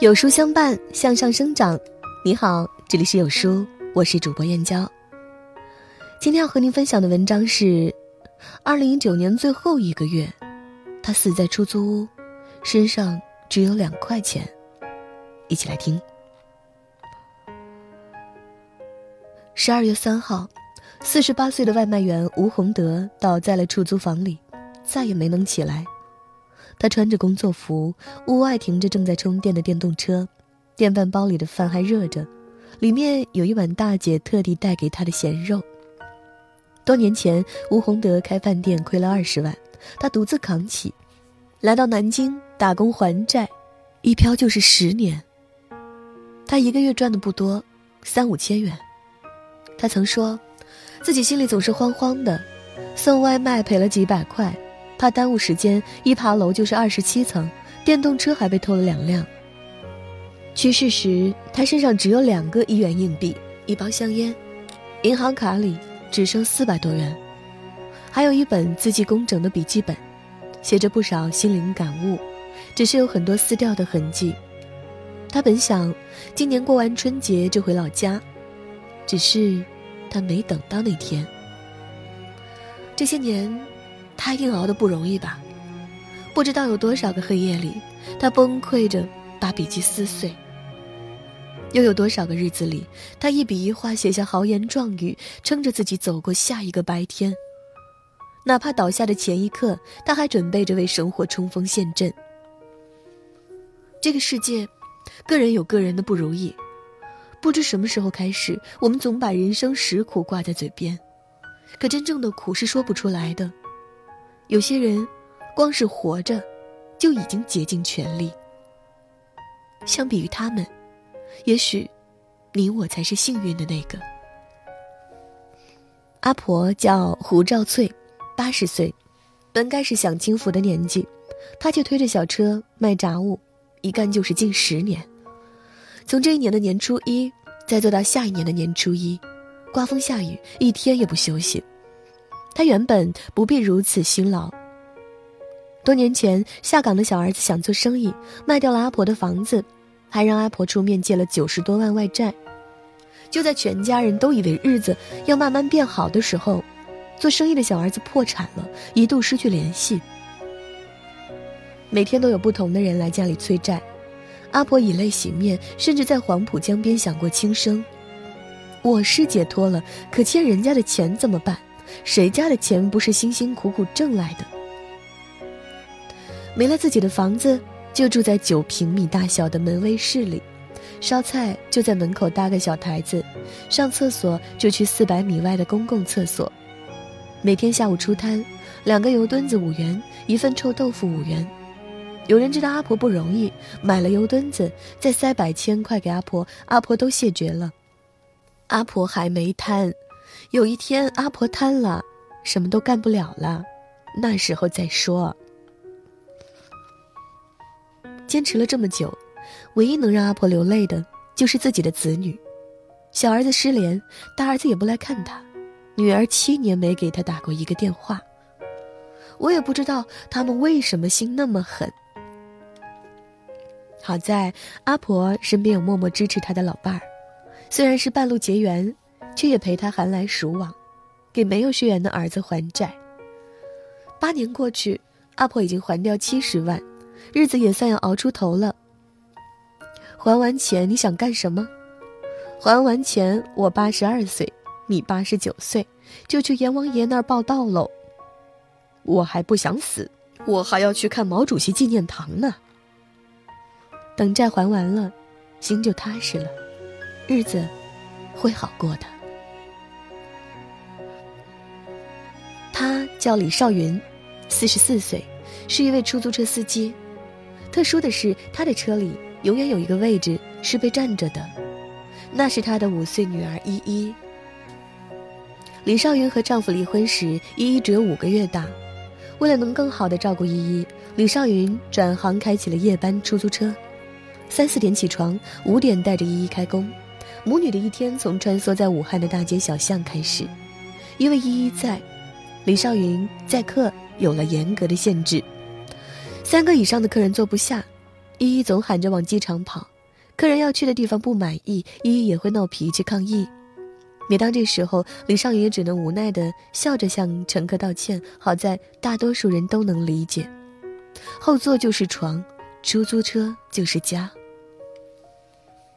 有书相伴，向上生长。你好，这里是有书，我是主播燕娇。今天要和您分享的文章是：二零一九年最后一个月，他死在出租屋，身上只有两块钱。一起来听。十二月三号，四十八岁的外卖员吴洪德倒在了出租房里，再也没能起来。他穿着工作服，屋外停着正在充电的电动车，电饭煲里的饭还热着，里面有一碗大姐特地带给他的咸肉。多年前，吴洪德开饭店亏了二十万，他独自扛起，来到南京打工还债，一漂就是十年。他一个月赚的不多，三五千元。他曾说，自己心里总是慌慌的，送外卖赔了几百块。怕耽误时间，一爬楼就是二十七层，电动车还被偷了两辆。去世时，他身上只有两个一元硬币，一包香烟，银行卡里只剩四百多元，还有一本字迹工整的笔记本，写着不少心灵感悟，只是有很多撕掉的痕迹。他本想今年过完春节就回老家，只是他没等到那天。这些年。他一定熬得不容易吧？不知道有多少个黑夜里，他崩溃着把笔记撕碎。又有多少个日子里，他一笔一画写下豪言壮语，撑着自己走过下一个白天。哪怕倒下的前一刻，他还准备着为生活冲锋陷阵。这个世界，个人有个人的不如意。不知什么时候开始，我们总把人生实苦挂在嘴边，可真正的苦是说不出来的。有些人，光是活着，就已经竭尽全力。相比于他们，也许，你我才是幸运的那个。阿婆叫胡兆翠，八十岁，本该是享清福的年纪，她却推着小车卖杂物，一干就是近十年。从这一年的年初一，再做到下一年的年初一，刮风下雨，一天也不休息。他原本不必如此辛劳。多年前下岗的小儿子想做生意，卖掉了阿婆的房子，还让阿婆出面借了九十多万外债。就在全家人都以为日子要慢慢变好的时候，做生意的小儿子破产了，一度失去联系。每天都有不同的人来家里催债，阿婆以泪洗面，甚至在黄浦江边想过轻生。我是解脱了，可欠人家的钱怎么办？谁家的钱不是辛辛苦苦挣来的？没了自己的房子，就住在九平米大小的门卫室里，烧菜就在门口搭个小台子，上厕所就去四百米外的公共厕所。每天下午出摊，两个油墩子五元，一份臭豆腐五元。有人知道阿婆不容易，买了油墩子，再塞百千块给阿婆，阿婆都谢绝了。阿婆还没摊。有一天，阿婆瘫了，什么都干不了了，那时候再说。坚持了这么久，唯一能让阿婆流泪的，就是自己的子女。小儿子失联，大儿子也不来看他，女儿七年没给他打过一个电话。我也不知道他们为什么心那么狠。好在阿婆身边有默默支持她的老伴儿，虽然是半路结缘。却也陪他寒来暑往，给没有血缘的儿子还债。八年过去，阿婆已经还掉七十万，日子也算要熬出头了。还完钱，你想干什么？还完钱，我八十二岁，你八十九岁，就去阎王爷那儿报道喽。我还不想死，我还要去看毛主席纪念堂呢。等债还完了，心就踏实了，日子会好过的。叫李少云，四十四岁，是一位出租车司机。特殊的是，他的车里永远有一个位置是被占着的，那是他的五岁女儿依依。李少云和丈夫离婚时，依依只有五个月大。为了能更好的照顾依依，李少云转行开起了夜班出租车，三四点起床，五点带着依依开工。母女的一天从穿梭在武汉的大街小巷开始，因为依依在。李少云载客有了严格的限制，三个以上的客人坐不下，依依总喊着往机场跑，客人要去的地方不满意，依依也会闹脾气抗议。每当这时候，李少云也只能无奈的笑着向乘客道歉。好在大多数人都能理解，后座就是床，出租车就是家。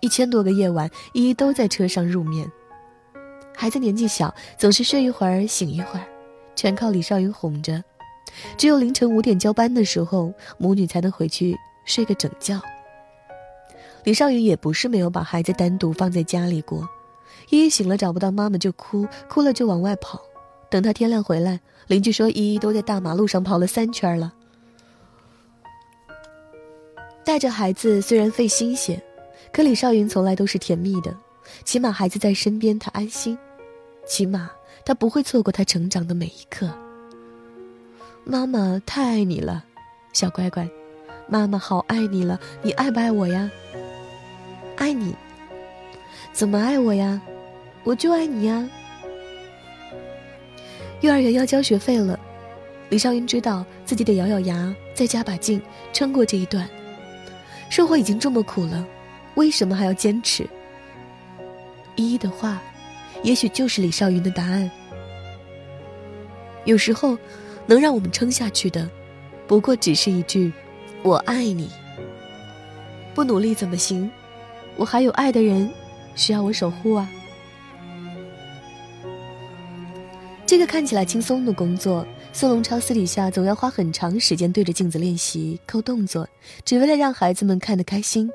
一千多个夜晚，依依都在车上入眠。孩子年纪小，总是睡一会儿醒一会儿，全靠李少云哄着。只有凌晨五点交班的时候，母女才能回去睡个整觉。李少云也不是没有把孩子单独放在家里过。依依醒了找不到妈妈就哭，哭了就往外跑。等他天亮回来，邻居说依依都在大马路上跑了三圈了。带着孩子虽然费心些，可李少云从来都是甜蜜的，起码孩子在身边他安心，起码他不会错过他成长的每一刻。妈妈太爱你了，小乖乖，妈妈好爱你了，你爱不爱我呀？爱你。怎么爱我呀？我就爱你呀！幼儿园要交学费了，李少云知道自己得咬咬牙，再加把劲，撑过这一段。生活已经这么苦了，为什么还要坚持？依依的话，也许就是李少云的答案。有时候，能让我们撑下去的，不过只是一句“我爱你”。不努力怎么行？我还有爱的人。需要我守护啊！这个看起来轻松的工作，宋龙超私底下总要花很长时间对着镜子练习扣动作，只为了让孩子们看得开心。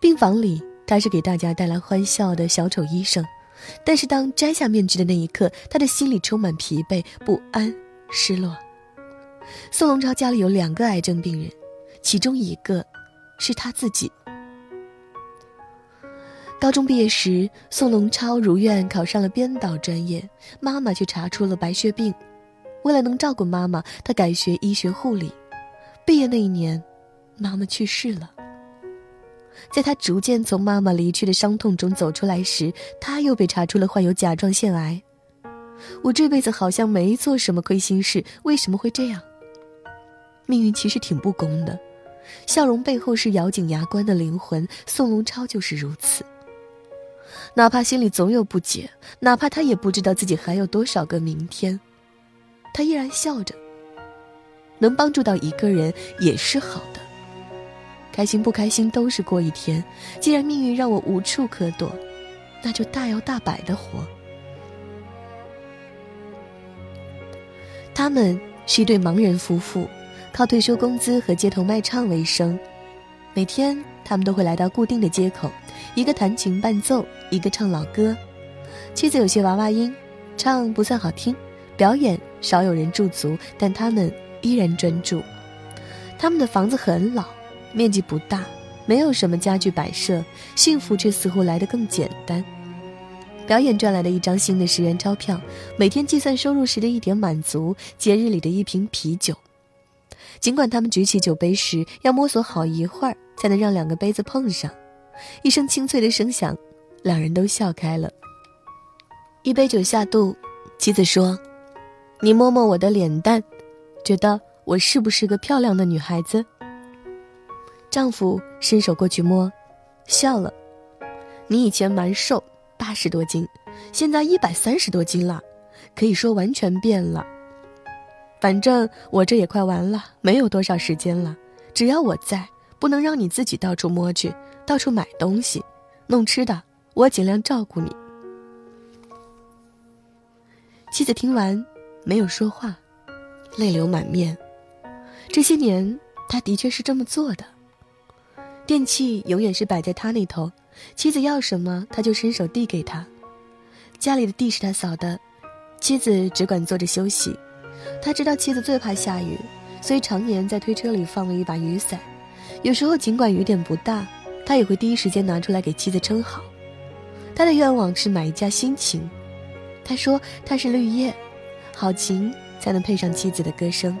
病房里，他是给大家带来欢笑的小丑医生，但是当摘下面具的那一刻，他的心里充满疲惫、不安、失落。宋龙超家里有两个癌症病人，其中一个是他自己。高中毕业时，宋龙超如愿考上了编导专业，妈妈却查出了白血病。为了能照顾妈妈，他改学医学护理。毕业那一年，妈妈去世了。在他逐渐从妈妈离去的伤痛中走出来时，他又被查出了患有甲状腺癌。我这辈子好像没做什么亏心事，为什么会这样？命运其实挺不公的，笑容背后是咬紧牙关的灵魂。宋龙超就是如此。哪怕心里总有不解，哪怕他也不知道自己还有多少个明天，他依然笑着。能帮助到一个人也是好的，开心不开心都是过一天。既然命运让我无处可躲，那就大摇大摆的活。他们是一对盲人夫妇，靠退休工资和街头卖唱为生，每天。他们都会来到固定的街口，一个弹琴伴奏，一个唱老歌。妻子有些娃娃音，唱不算好听，表演少有人驻足，但他们依然专注。他们的房子很老，面积不大，没有什么家具摆设，幸福却似乎来得更简单。表演赚来的一张新的十元钞票，每天计算收入时的一点满足，节日里的一瓶啤酒。尽管他们举起酒杯时要摸索好一会儿。才能让两个杯子碰上，一声清脆的声响，两人都笑开了。一杯酒下肚，妻子说：“你摸摸我的脸蛋，觉得我是不是个漂亮的女孩子？”丈夫伸手过去摸，笑了：“你以前蛮瘦，八十多斤，现在一百三十多斤了，可以说完全变了。反正我这也快完了，没有多少时间了，只要我在。”不能让你自己到处摸去，到处买东西，弄吃的，我尽量照顾你。妻子听完，没有说话，泪流满面。这些年，他的确是这么做的。电器永远是摆在他那头，妻子要什么，他就伸手递给他。家里的地是他扫的，妻子只管坐着休息。他知道妻子最怕下雨，所以常年在推车里放了一把雨伞。有时候，尽管雨点不大，他也会第一时间拿出来给妻子撑好。他的愿望是买一架新琴。他说他是绿叶，好琴才能配上妻子的歌声。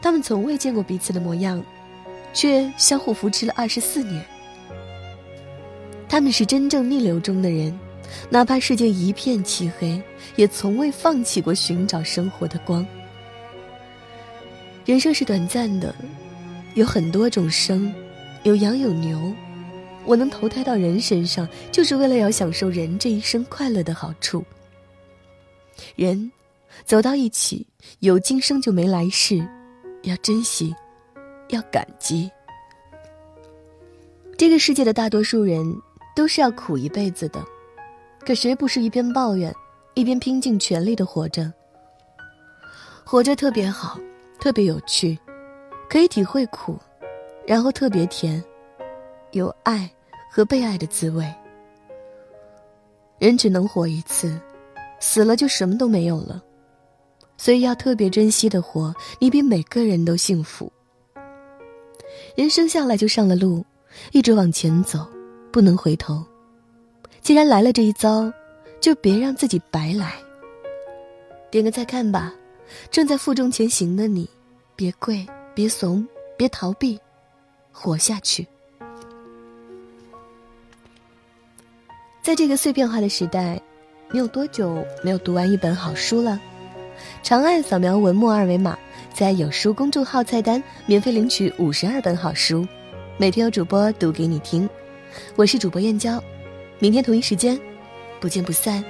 他们从未见过彼此的模样，却相互扶持了二十四年。他们是真正逆流中的人，哪怕世界一片漆黑，也从未放弃过寻找生活的光。人生是短暂的。有很多种生，有羊有牛，我能投胎到人身上，就是为了要享受人这一生快乐的好处。人走到一起，有今生就没来世，要珍惜，要感激。这个世界的大多数人都是要苦一辈子的，可谁不是一边抱怨，一边拼尽全力的活着？活着特别好，特别有趣，可以体会苦，然后特别甜，有爱和被爱的滋味。人只能活一次，死了就什么都没有了，所以要特别珍惜的活，你比每个人都幸福。人生下来就上了路，一直往前走，不能回头。既然来了这一遭，就别让自己白来。点个再看吧。正在负重前行的你，别跪，别怂，别逃避，活下去。在这个碎片化的时代，你有多久没有读完一本好书了？长按扫描文末二维码，在有书公众号菜单免费领取五十二本好书，每天有主播读给你听。我是主播燕娇，明天同一时间，不见不散。